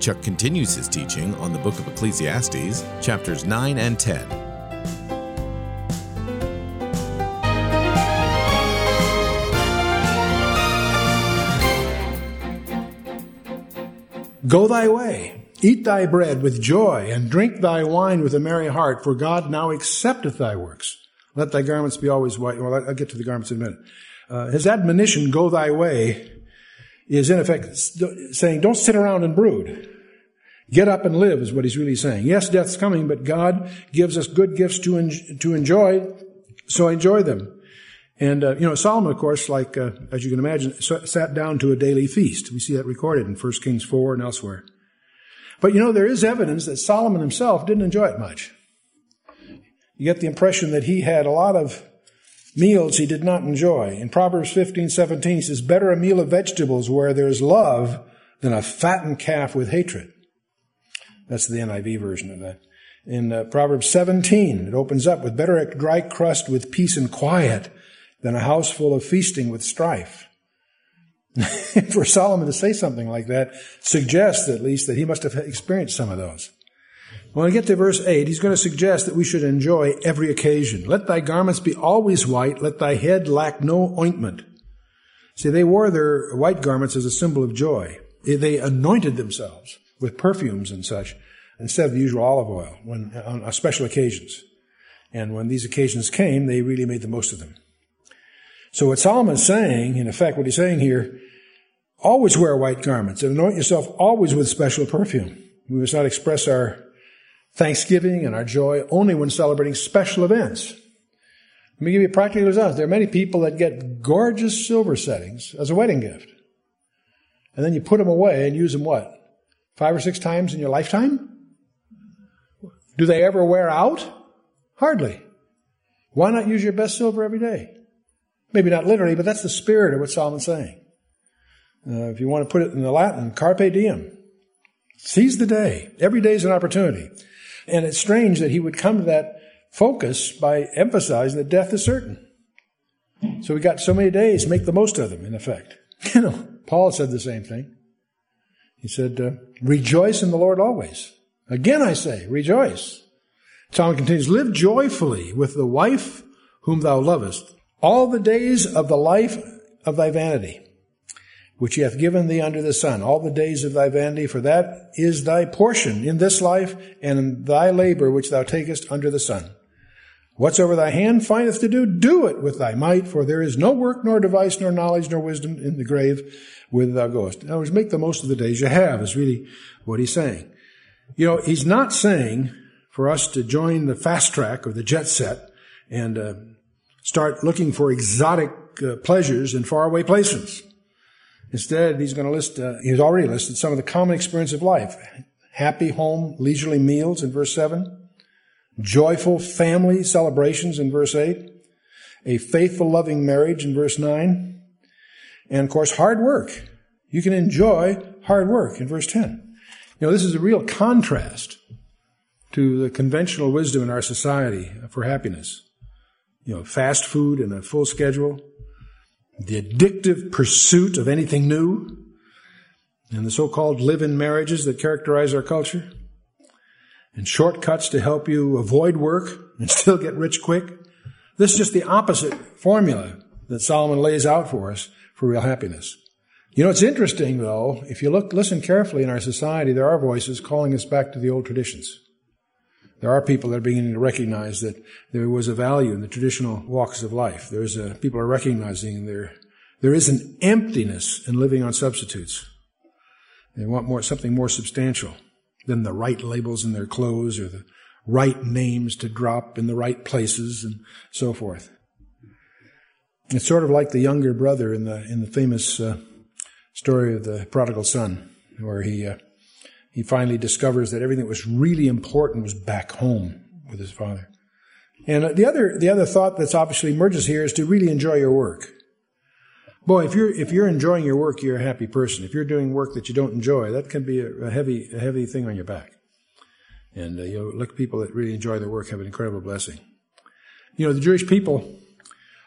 Chuck continues his teaching on the book of Ecclesiastes, chapters 9 and 10. Go thy way, eat thy bread with joy, and drink thy wine with a merry heart, for God now accepteth thy works. Let thy garments be always white. Well, I'll get to the garments in a minute. Uh, his admonition, go thy way, is in effect saying, don't sit around and brood. Get up and live is what he's really saying. Yes, death's coming, but God gives us good gifts to, en- to enjoy, so enjoy them. And, uh, you know, Solomon, of course, like, uh, as you can imagine, sat down to a daily feast. We see that recorded in 1 Kings 4 and elsewhere. But, you know, there is evidence that Solomon himself didn't enjoy it much. You get the impression that he had a lot of meals he did not enjoy. In Proverbs 15, 17, he says, better a meal of vegetables where there's love than a fattened calf with hatred. That's the NIV version of that. In uh, Proverbs 17, it opens up with better a dry crust with peace and quiet than a house full of feasting with strife. For Solomon to say something like that suggests at least that he must have experienced some of those. When we get to verse 8, he's going to suggest that we should enjoy every occasion. Let thy garments be always white, let thy head lack no ointment. See, they wore their white garments as a symbol of joy. They anointed themselves with perfumes and such instead of the usual olive oil when, on special occasions. And when these occasions came, they really made the most of them. So what Solomon's saying, in effect, what he's saying here, always wear white garments and anoint yourself always with special perfume. We must not express our thanksgiving and our joy only when celebrating special events. Let me give you a practical example. There are many people that get gorgeous silver settings as a wedding gift. And then you put them away and use them what? Five or six times in your lifetime? Do they ever wear out? Hardly. Why not use your best silver every day? Maybe not literally, but that's the spirit of what Solomon's saying. Uh, if you want to put it in the Latin, carpe diem. Seize the day. Every day is an opportunity. And it's strange that he would come to that focus by emphasizing that death is certain. So we got so many days, make the most of them, in effect. You know, Paul said the same thing. He said, uh, rejoice in the Lord always. Again I say, rejoice. Solomon continues, live joyfully with the wife whom thou lovest all the days of the life of thy vanity, which he hath given thee under the sun, all the days of thy vanity, for that is thy portion in this life and in thy labor which thou takest under the sun. Whatsoever thy hand findeth to do, do it with thy might, for there is no work, nor device, nor knowledge, nor wisdom in the grave whither thou goest. In other words, make the most of the days you have, is really what he's saying. You know, he's not saying for us to join the fast track or the jet set and uh, start looking for exotic uh, pleasures in faraway places. Instead, he's going to list, uh, he's already listed some of the common experience of life. Happy home, leisurely meals in verse 7. Joyful family celebrations in verse 8. A faithful, loving marriage in verse 9. And of course, hard work. You can enjoy hard work in verse 10. You know, this is a real contrast to the conventional wisdom in our society for happiness you know, fast food and a full schedule, the addictive pursuit of anything new, and the so-called live-in marriages that characterize our culture, and shortcuts to help you avoid work and still get rich quick. This is just the opposite formula that Solomon lays out for us for real happiness. You know, it's interesting though, if you look, listen carefully in our society, there are voices calling us back to the old traditions. There are people that are beginning to recognize that there was a value in the traditional walks of life. There's a, people are recognizing there, there is an emptiness in living on substitutes. They want more, something more substantial than the right labels in their clothes or the right names to drop in the right places and so forth. It's sort of like the younger brother in the, in the famous uh, story of the prodigal son, where he, uh, he finally discovers that everything that was really important was back home with his father. And the other, the other thought that's obviously emerges here is to really enjoy your work. Boy, if you're, if you're enjoying your work, you're a happy person. If you're doing work that you don't enjoy, that can be a, heavy, a heavy thing on your back. And uh, you know, look, people that really enjoy their work have an incredible blessing. You know, the Jewish people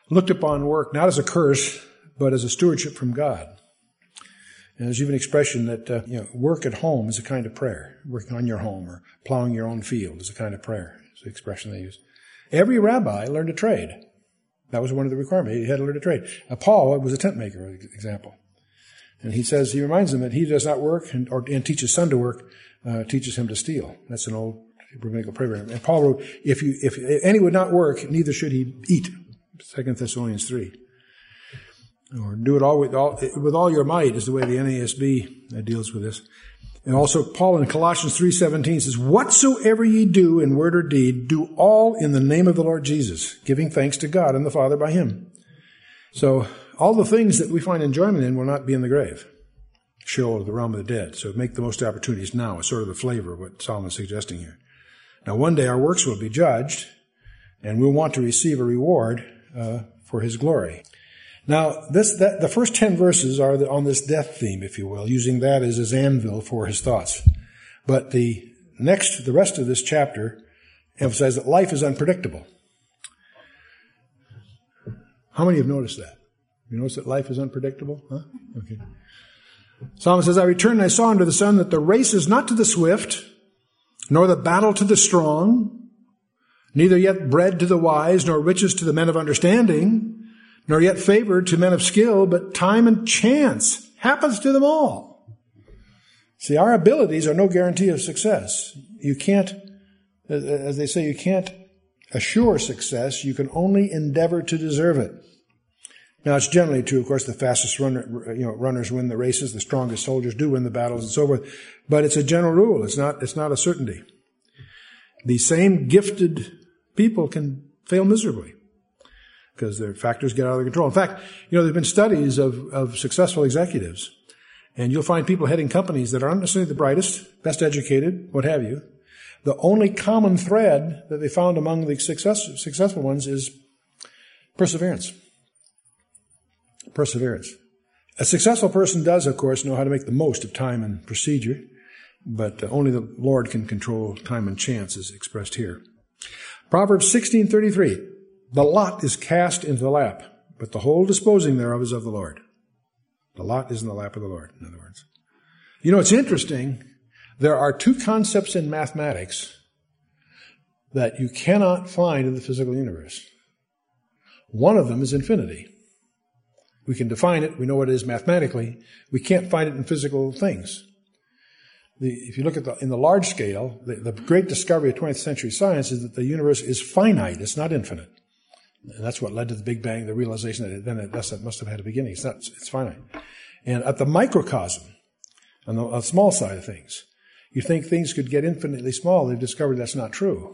looked upon work not as a curse, but as a stewardship from God. And there's even an expression that uh, you know, work at home is a kind of prayer. Working on your home or plowing your own field is a kind of prayer. It's the expression they use. Every rabbi learned a trade. That was one of the requirements. He had to learn a trade. Uh, Paul was a tent maker, for example. And he says, he reminds them that he does not work and, or, and teach his son to work, uh, teaches him to steal. That's an old rabbinical program. And Paul wrote, if you, if any would not work, neither should he eat. Second Thessalonians 3 or do it all with all, with all your might is the way the NASB uh, deals with this. And also Paul in Colossians 3:17 says, "Whatsoever ye do in word or deed, do all in the name of the Lord Jesus, giving thanks to God and the Father by him." So all the things that we find enjoyment in will not be in the grave. Sheol or the realm of the dead. So make the most opportunities now is sort of the flavor of what Solomon's suggesting here. Now one day our works will be judged, and we'll want to receive a reward uh, for his glory. Now, this, that, the first 10 verses are on this death theme, if you will, using that as his anvil for his thoughts. But the next, the rest of this chapter emphasizes that life is unpredictable. How many have noticed that? You notice that life is unpredictable? Huh? Okay. Solomon says, I returned and I saw under the sun that the race is not to the swift, nor the battle to the strong, neither yet bread to the wise, nor riches to the men of understanding, nor yet favored to men of skill, but time and chance happens to them all. See, our abilities are no guarantee of success. You can't, as they say, you can't assure success. You can only endeavor to deserve it. Now, it's generally true, of course, the fastest runner, you know, runners win the races, the strongest soldiers do win the battles and so forth. But it's a general rule. It's not, it's not a certainty. The same gifted people can fail miserably because their factors get out of their control. In fact, you know, there have been studies of, of successful executives, and you'll find people heading companies that aren't necessarily the brightest, best educated, what have you. The only common thread that they found among the success, successful ones is perseverance. Perseverance. A successful person does, of course, know how to make the most of time and procedure, but uh, only the Lord can control time and chance, as expressed here. Proverbs 16:33 the lot is cast into the lap, but the whole disposing thereof is of the Lord. The lot is in the lap of the Lord, in other words. You know, it's interesting. There are two concepts in mathematics that you cannot find in the physical universe. One of them is infinity. We can define it, we know what it is mathematically. We can't find it in physical things. The, if you look at the, in the large scale, the, the great discovery of 20th century science is that the universe is finite, it's not infinite. And that's what led to the Big Bang, the realization that it, then it must have had a beginning. It's not, it's finite. And at the microcosm, on the, on the small side of things, you think things could get infinitely small. They've discovered that's not true.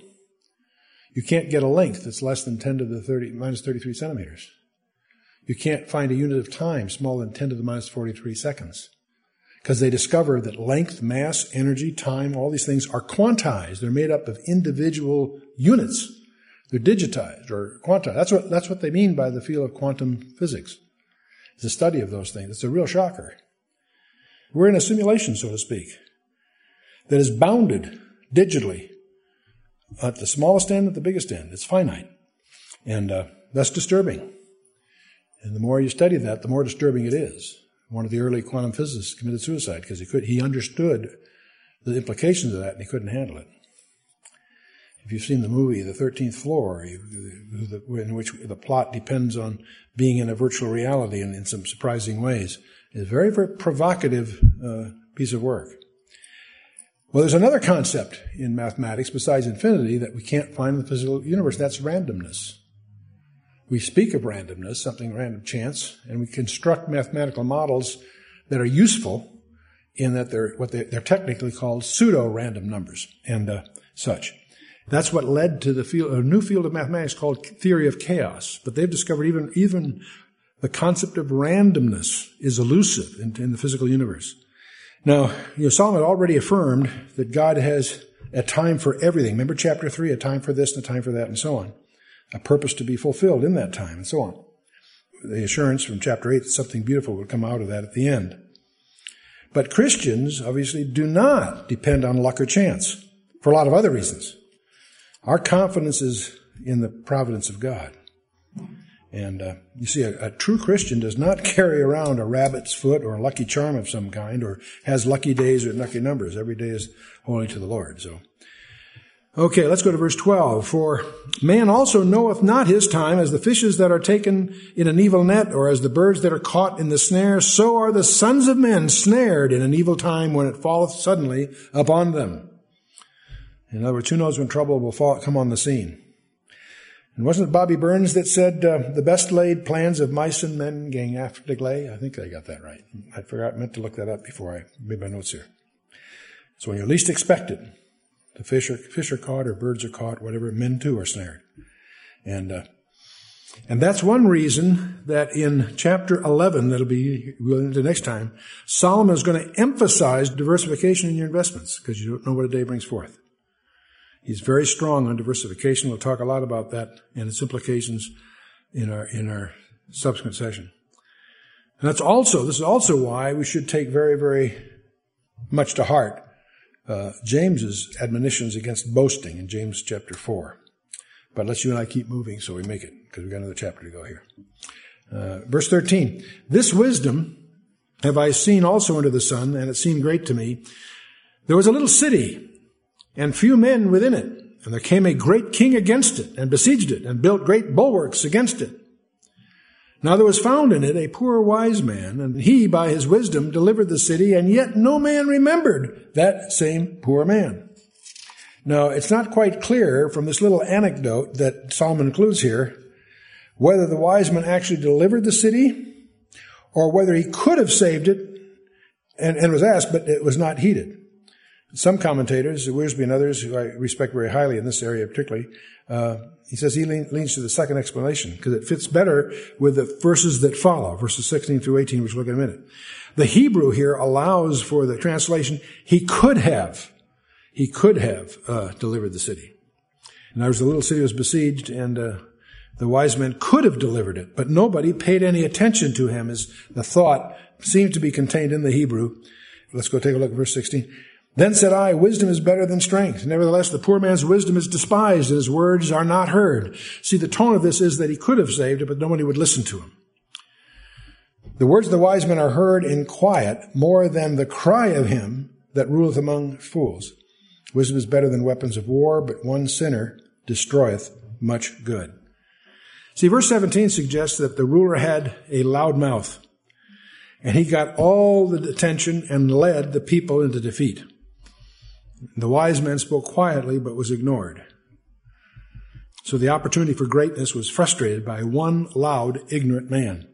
You can't get a length that's less than 10 to the 30, minus 33 centimeters. You can't find a unit of time smaller than 10 to the minus 43 seconds. Because they discover that length, mass, energy, time, all these things are quantized. They're made up of individual units. They're digitized or quantized. That's what, that's what they mean by the field of quantum physics. It's a study of those things. It's a real shocker. We're in a simulation, so to speak, that is bounded digitally at the smallest end, at the biggest end. It's finite. And uh, that's disturbing. And the more you study that, the more disturbing it is. One of the early quantum physicists committed suicide because he could he understood the implications of that and he couldn't handle it if you've seen the movie The Thirteenth Floor, in which the plot depends on being in a virtual reality in, in some surprising ways, is a very, very provocative uh, piece of work. Well, there's another concept in mathematics besides infinity that we can't find in the physical universe. That's randomness. We speak of randomness, something random chance, and we construct mathematical models that are useful in that they're what they, are technically called pseudo-random numbers and uh, such. That's what led to the field, a new field of mathematics called theory of chaos. But they've discovered even, even the concept of randomness is elusive in, in the physical universe. Now, you know, Solomon already affirmed that God has a time for everything. Remember chapter 3, a time for this and a time for that and so on. A purpose to be fulfilled in that time and so on. The assurance from chapter 8 that something beautiful would come out of that at the end. But Christians obviously do not depend on luck or chance for a lot of other reasons. Our confidence is in the providence of God. And uh, you see, a, a, true Christian does not carry around a rabbit's foot or a lucky charm of some kind or has lucky days or lucky numbers. Every day is holy to the Lord. So, okay, let's go to verse 12. For man also knoweth not his time as the fishes that are taken in an evil net or as the birds that are caught in the snare. So are the sons of men snared in an evil time when it falleth suddenly upon them. In other words, who knows when trouble will fall, come on the scene? And wasn't it Bobby Burns that said, uh, the best laid plans of mice and men gang after glay? I think I got that right. I forgot, meant to look that up before I made my notes here. So when you are least expect it, the fish are, fish are caught or birds are caught, whatever, men too are snared. And, uh, and that's one reason that in chapter 11, that'll be we'll next time, Solomon is going to emphasize diversification in your investments because you don't know what a day brings forth. He's very strong on diversification. We'll talk a lot about that and its implications in our, in our subsequent session. And that's also, this is also why we should take very, very much to heart uh, James's admonitions against boasting in James chapter 4. But let's you and I keep moving so we make it, because we've got another chapter to go here. Uh, verse 13. This wisdom have I seen also under the sun, and it seemed great to me. There was a little city and few men within it. And there came a great king against it, and besieged it, and built great bulwarks against it. Now there was found in it a poor wise man, and he by his wisdom delivered the city, and yet no man remembered that same poor man. Now it's not quite clear from this little anecdote that Solomon includes here whether the wise man actually delivered the city or whether he could have saved it and, and was asked, but it was not heeded. Some commentators, Wiersbe and others, who I respect very highly in this area particularly, uh, he says he leans to the second explanation because it fits better with the verses that follow, verses 16 through 18, which we'll look at in a minute. The Hebrew here allows for the translation, he could have, he could have uh, delivered the city. In other words, the little city was besieged and uh, the wise men could have delivered it, but nobody paid any attention to him as the thought seemed to be contained in the Hebrew. Let's go take a look at verse 16. Then said I, wisdom is better than strength. Nevertheless, the poor man's wisdom is despised and his words are not heard. See, the tone of this is that he could have saved it, but nobody would listen to him. The words of the wise men are heard in quiet more than the cry of him that ruleth among fools. Wisdom is better than weapons of war, but one sinner destroyeth much good. See, verse 17 suggests that the ruler had a loud mouth, and he got all the attention and led the people into defeat. The wise man spoke quietly but was ignored. So the opportunity for greatness was frustrated by one loud, ignorant man.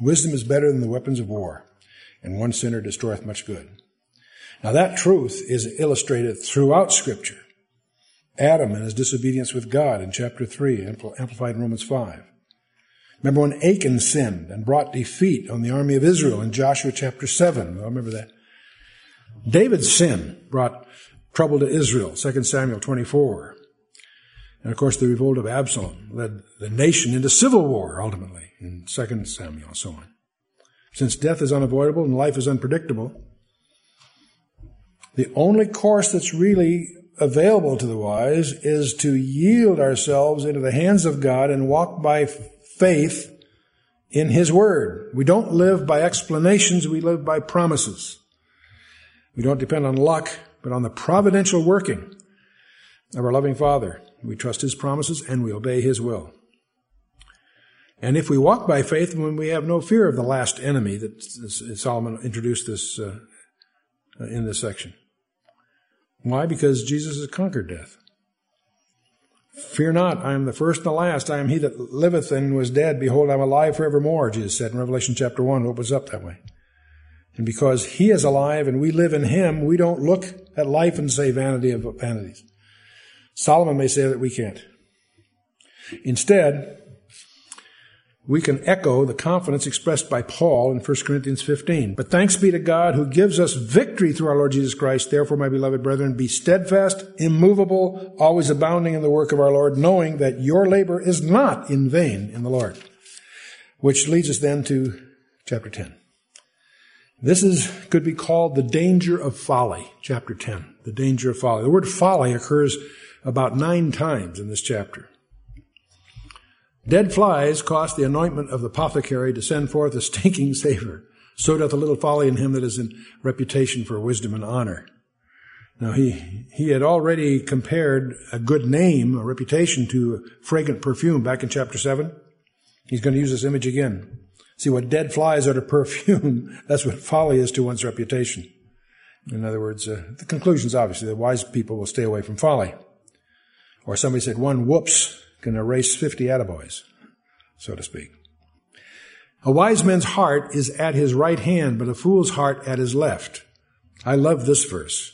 Wisdom is better than the weapons of war, and one sinner destroyeth much good. Now that truth is illustrated throughout scripture. Adam and his disobedience with God in chapter 3, amplified in Romans 5. Remember when Achan sinned and brought defeat on the army of Israel in Joshua chapter 7? I remember that. David's sin brought trouble to Israel, 2 Samuel 24. And of course, the revolt of Absalom led the nation into civil war ultimately in 2 Samuel and so on. Since death is unavoidable and life is unpredictable, the only course that's really available to the wise is to yield ourselves into the hands of God and walk by faith in His Word. We don't live by explanations, we live by promises. We don't depend on luck, but on the providential working of our loving Father. We trust His promises and we obey His will. And if we walk by faith, when we have no fear of the last enemy that Solomon introduced this uh, in this section. Why? Because Jesus has conquered death. Fear not, I am the first and the last. I am he that liveth and was dead. Behold, I am alive forevermore, Jesus said in Revelation chapter 1. It opens up that way. And because He is alive and we live in Him, we don't look at life and say vanity of vanities. Solomon may say that we can't. Instead, we can echo the confidence expressed by Paul in 1 Corinthians 15. But thanks be to God who gives us victory through our Lord Jesus Christ. Therefore, my beloved brethren, be steadfast, immovable, always abounding in the work of our Lord, knowing that your labor is not in vain in the Lord. Which leads us then to chapter 10. This is, could be called the danger of folly, chapter 10. The danger of folly. The word folly occurs about nine times in this chapter. Dead flies cost the anointment of the apothecary to send forth a stinking savor. So doth a little folly in him that is in reputation for wisdom and honor. Now he, he had already compared a good name, a reputation to fragrant perfume back in chapter 7. He's going to use this image again. See what dead flies are to perfume, that's what folly is to one's reputation. In other words, uh, the conclusion is obviously that wise people will stay away from folly. Or somebody said one whoops can erase 50 attaboys, so to speak. A wise man's heart is at his right hand, but a fool's heart at his left. I love this verse.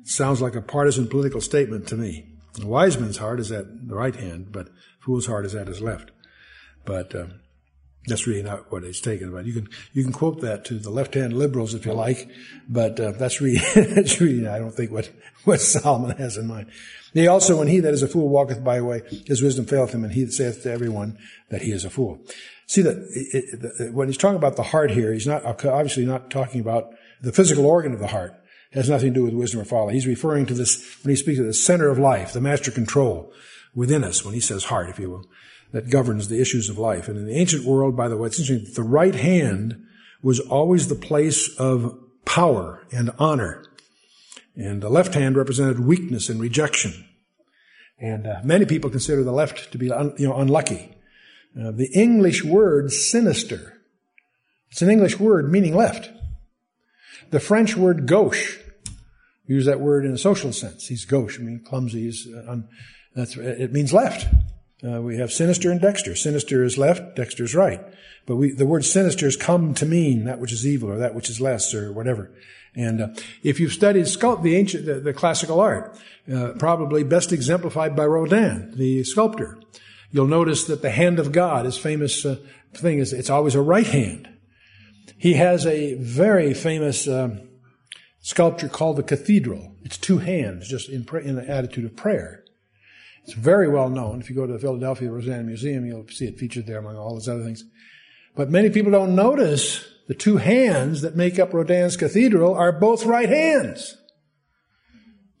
It sounds like a partisan political statement to me. A wise man's heart is at the right hand, but a fool's heart is at his left. But um, that's really not what he's taking about. You can you can quote that to the left-hand liberals if you like, but uh, that's really that's really I don't think what what Solomon has in mind. He also, when he that is a fool walketh by way, his wisdom faileth him, and he that saith to everyone that he is a fool. See that when he's talking about the heart here, he's not obviously not talking about the physical organ of the heart. It has nothing to do with wisdom or folly. He's referring to this when he speaks of the center of life, the master control within us. When he says heart, if you will that governs the issues of life. And in the ancient world, by the way, it's interesting, the right hand was always the place of power and honor. And the left hand represented weakness and rejection. And uh, many people consider the left to be un, you know, unlucky. Uh, the English word sinister, it's an English word meaning left. The French word gauche, use that word in a social sense. He's gauche, I mean clumsy. He's, uh, un, that's, it means left. Uh, we have sinister and dexter. Sinister is left, dexter is right. But we, the word sinister has come to mean that which is evil or that which is less or whatever. And uh, if you've studied sculpt, the ancient, the, the classical art, uh, probably best exemplified by Rodin, the sculptor, you'll notice that the hand of God, his famous uh, thing is, it's always a right hand. He has a very famous um, sculpture called the Cathedral. It's two hands, just in, in the attitude of prayer. It's very well known. If you go to the Philadelphia Rodin Museum, you'll see it featured there among all those other things. But many people don't notice the two hands that make up Rodin's cathedral are both right hands.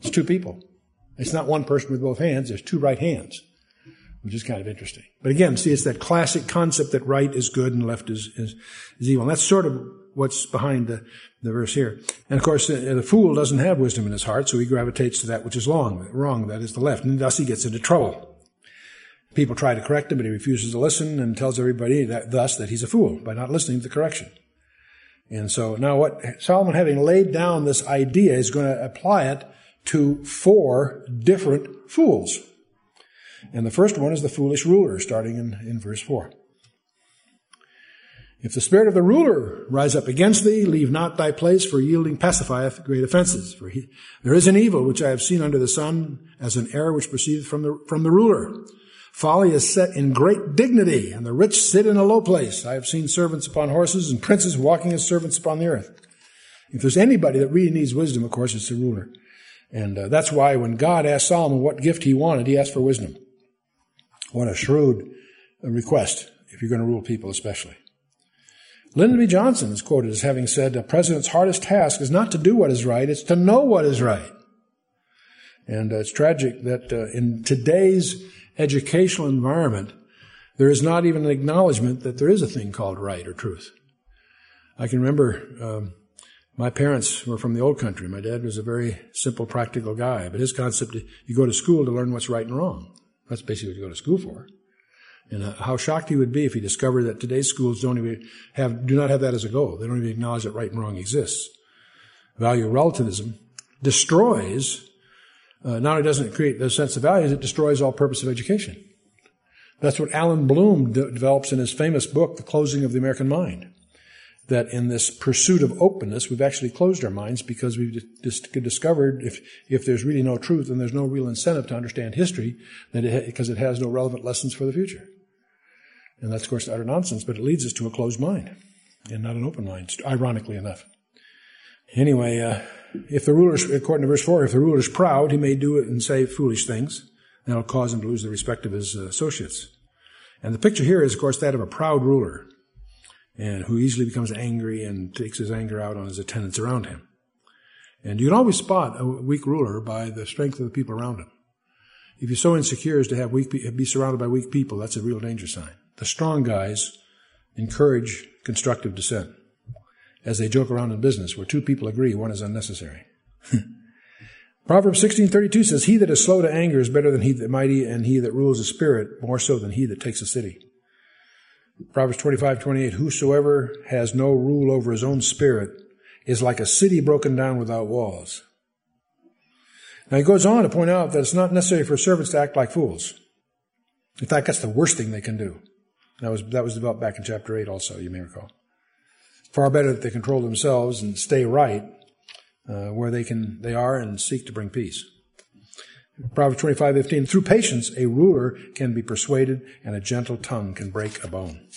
It's two people. It's not one person with both hands. There's two right hands, which is kind of interesting. But again, see, it's that classic concept that right is good and left is, is, is evil. And that's sort of what's behind the, the verse here. And of course, the, the, fool doesn't have wisdom in his heart, so he gravitates to that which is wrong, wrong, that is the left, and thus he gets into trouble. People try to correct him, but he refuses to listen and tells everybody that, thus that he's a fool by not listening to the correction. And so now what Solomon having laid down this idea is going to apply it to four different fools. And the first one is the foolish ruler, starting in, in verse 4. If the spirit of the ruler rise up against thee, leave not thy place, for yielding pacifieth great offenses. For he, there is an evil which I have seen under the sun, as an error which proceedeth from the, from the ruler. Folly is set in great dignity, and the rich sit in a low place. I have seen servants upon horses, and princes walking as servants upon the earth. If there's anybody that really needs wisdom, of course, it's the ruler. And uh, that's why when God asked Solomon what gift he wanted, he asked for wisdom. What a shrewd request, if you're going to rule people especially. Lyndon B. Johnson is quoted as having said, a president's hardest task is not to do what is right, it's to know what is right. And uh, it's tragic that uh, in today's educational environment, there is not even an acknowledgement that there is a thing called right or truth. I can remember um, my parents were from the old country. My dad was a very simple, practical guy, but his concept, you go to school to learn what's right and wrong. That's basically what you go to school for. And uh, how shocked he would be if he discovered that today's schools don't even have, do not have that as a goal. They don't even acknowledge that right and wrong exists. Value relativism destroys, uh, not only doesn't it create the sense of values, it destroys all purpose of education. That's what Allan Bloom de- develops in his famous book, The Closing of the American Mind. That in this pursuit of openness, we've actually closed our minds because we've just discovered if, if there's really no truth and there's no real incentive to understand history, that it, because it has no relevant lessons for the future. And that's, of course, utter nonsense, but it leads us to a closed mind and not an open mind, ironically enough. Anyway, uh, if the ruler, according to verse 4, if the ruler is proud, he may do it and say foolish things. And That'll cause him to lose the respect of his uh, associates. And the picture here is, of course, that of a proud ruler and who easily becomes angry and takes his anger out on his attendants around him. And you can always spot a weak ruler by the strength of the people around him. If you're so insecure as to have weak, be surrounded by weak people, that's a real danger sign. The strong guys encourage constructive dissent as they joke around in business where two people agree one is unnecessary. Proverbs 16:32 says, "He that is slow to anger is better than he that mighty, and he that rules a spirit more so than he that takes a city." Proverbs 25:28, "Whosoever has no rule over his own spirit is like a city broken down without walls." Now he goes on to point out that it's not necessary for servants to act like fools. In fact, that's the worst thing they can do. That was that was developed back in chapter eight, also you may recall. Far better that they control themselves and stay right uh, where they can they are and seek to bring peace. Proverbs 25:15 Through patience a ruler can be persuaded and a gentle tongue can break a bone.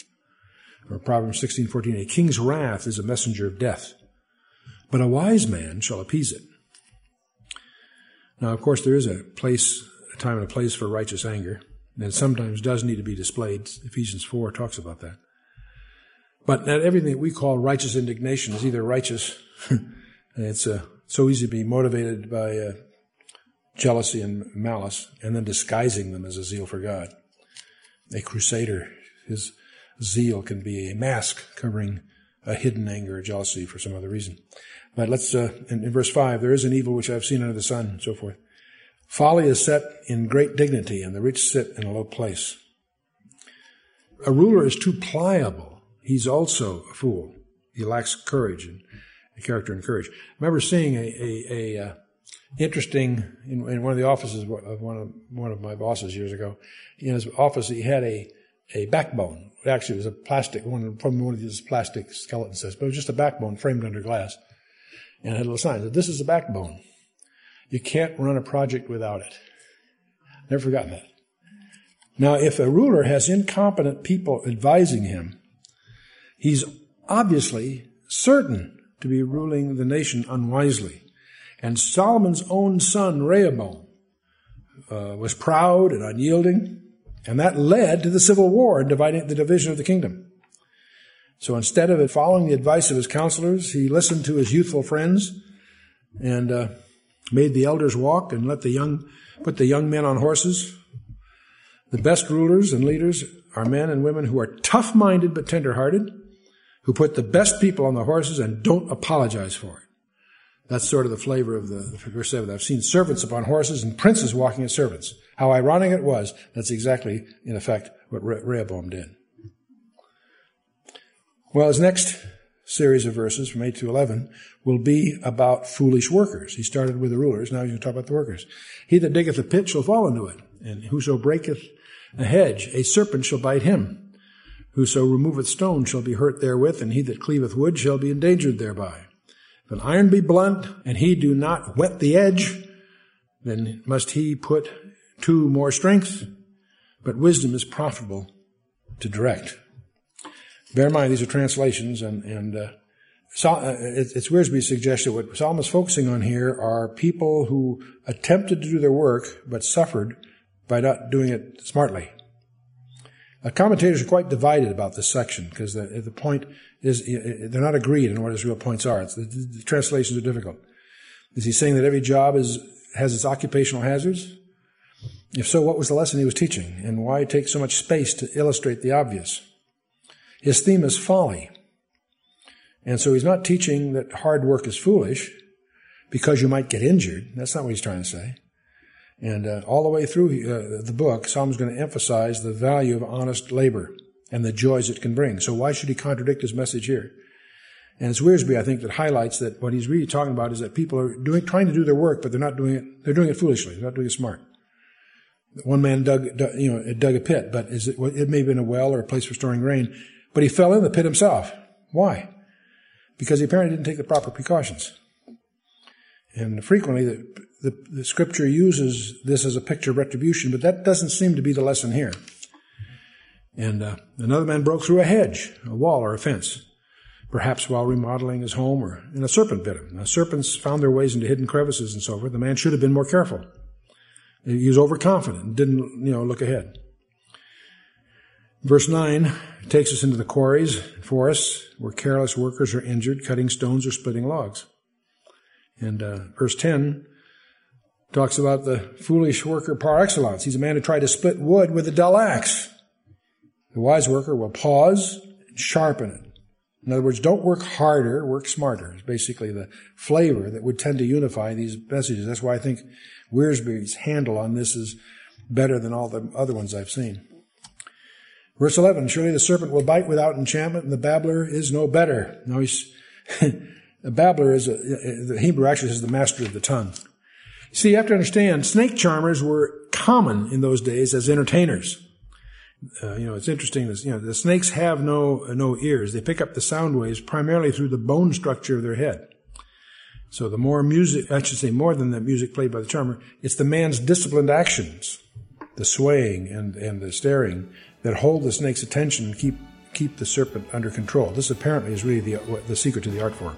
Or Proverbs 16:14 A king's wrath is a messenger of death, but a wise man shall appease it. Now of course there is a place a time and a place for righteous anger and sometimes does need to be displayed. Ephesians 4 talks about that. But not everything that we call righteous indignation is either righteous It's uh, so easy to be motivated by uh, jealousy and malice and then disguising them as a zeal for God. A crusader, his zeal can be a mask covering a hidden anger or jealousy for some other reason. But let's, uh, in, in verse 5, there is an evil which I have seen under the sun, and so forth. Folly is set in great dignity, and the rich sit in a low place. A ruler is too pliable. He's also a fool. He lacks courage and character and courage. I remember seeing a, a, a uh, interesting in, in, one of the offices of one of one of my bosses years ago. In his office, he had a a backbone. Actually, it was a plastic one from one of these plastic skeleton sets, but it was just a backbone framed under glass, and it had a little sign that this is a backbone. You can't run a project without it. Never forgotten that. Now, if a ruler has incompetent people advising him, he's obviously certain to be ruling the nation unwisely. And Solomon's own son, Rehoboam, uh, was proud and unyielding, and that led to the civil war and dividing the division of the kingdom. So instead of following the advice of his counselors, he listened to his youthful friends and uh, made the elders walk and let the young put the young men on horses. The best rulers and leaders are men and women who are tough-minded but tender-hearted, who put the best people on the horses and don't apologize for it. That's sort of the flavor of the, verse 7. I've seen servants upon horses and princes walking as servants. How ironic it was. That's exactly, in effect, what Rehoboam did. Well, his next series of verses from 8 to 11 will be about foolish workers. He started with the rulers. Now he's going to talk about the workers. He that diggeth a pit shall fall into it. And whoso breaketh a hedge, a serpent shall bite him. Whoso removeth stone shall be hurt therewith, and he that cleaveth wood shall be endangered thereby. If an iron be blunt, and he do not whet the edge, then must he put to more strength. But wisdom is profitable to direct. Bear in mind, these are translations, and, and uh, so, uh, it's Wiersbe suggests that what Solomon is focusing on here are people who attempted to do their work, but suffered by not doing it smartly. Uh, commentators are quite divided about this section because the, the point is they're not agreed on what his real points are. The, the, translations are difficult. Is he saying that every job is has its occupational hazards? If so, what was the lesson he was teaching, and why take so much space to illustrate the obvious? His theme is folly, and so he's not teaching that hard work is foolish because you might get injured. That's not what he's trying to say. And uh, all the way through uh, the book, Solomon is going to emphasize the value of honest labor and the joys it can bring. So why should he contradict his message here? And it's Wiersbe, I think, that highlights that what he's really talking about is that people are doing, trying to do their work, but they're not doing it, they're doing it foolishly. They're not doing it smart. One man dug, dug you know, dug a pit, but it, it may have been a well or a place for storing grain, but he fell in the pit himself. Why? Because he apparently didn't take the proper precautions. And frequently, the, the, the, scripture uses this as a picture of retribution, but that doesn't seem to be the lesson here. And uh, another man broke through a hedge, a wall, or a fence, perhaps while remodeling his home, or and a serpent bit him. Now, serpents found their ways into hidden crevices and so forth. The man should have been more careful. He was overconfident and didn't, you know, look ahead. Verse 9 takes us into the quarries, forests, where careless workers are injured, cutting stones or splitting logs. And uh, verse 10 talks about the foolish worker par excellence. He's a man who tried to split wood with a dull axe. The wise worker will pause and sharpen it. In other words, don't work harder, work smarter. It's basically the flavor that would tend to unify these messages. That's why I think Wiersbe's handle on this is better than all the other ones I've seen. Verse 11, surely the serpent will bite without enchantment and the babbler is no better. Now he's, a babbler is a, the Hebrew actually is the master of the tongue. See, you have to understand, snake charmers were common in those days as entertainers. Uh, you know, it's interesting. You know, the snakes have no no ears. They pick up the sound waves primarily through the bone structure of their head. So the more music, I should say, more than the music played by the charmer, it's the man's disciplined actions, the swaying and and the staring that hold the snake's attention and keep keep the serpent under control. This apparently is really the the secret to the art form.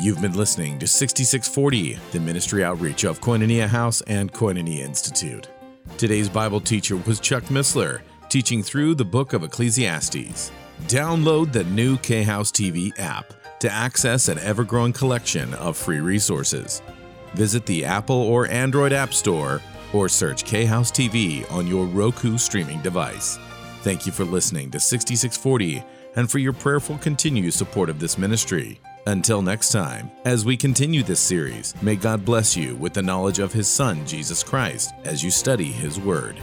You've been listening to 6640, the ministry outreach of Koinonia House and Koinonia Institute. Today's Bible teacher was Chuck Missler, teaching through the book of Ecclesiastes. Download the new K House TV app to access an ever growing collection of free resources. Visit the Apple or Android App Store or search K House TV on your Roku streaming device. Thank you for listening to 6640 and for your prayerful continued support of this ministry. Until next time, as we continue this series, may God bless you with the knowledge of His Son, Jesus Christ, as you study His Word.